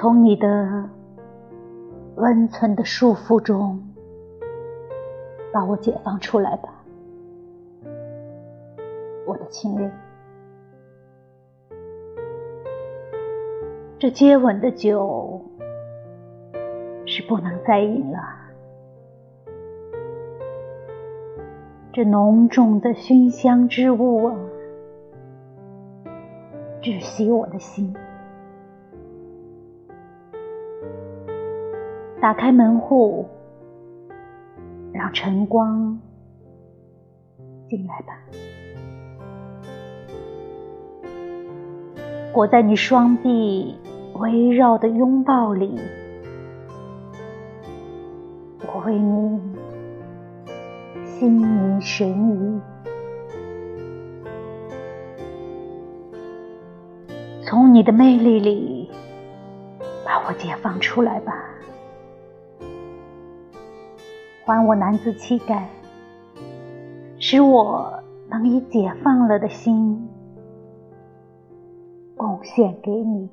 从你的温存的束缚中把我解放出来吧，我的亲人。这接吻的酒是不能再饮了，这浓重的熏香之物啊，窒息我的心。打开门户，让晨光进来吧。我在你双臂围绕的拥抱里，我为你心迷神怡。从你的魅力里把我解放出来吧。还我男子气概，使我能以解放了的心贡献给你。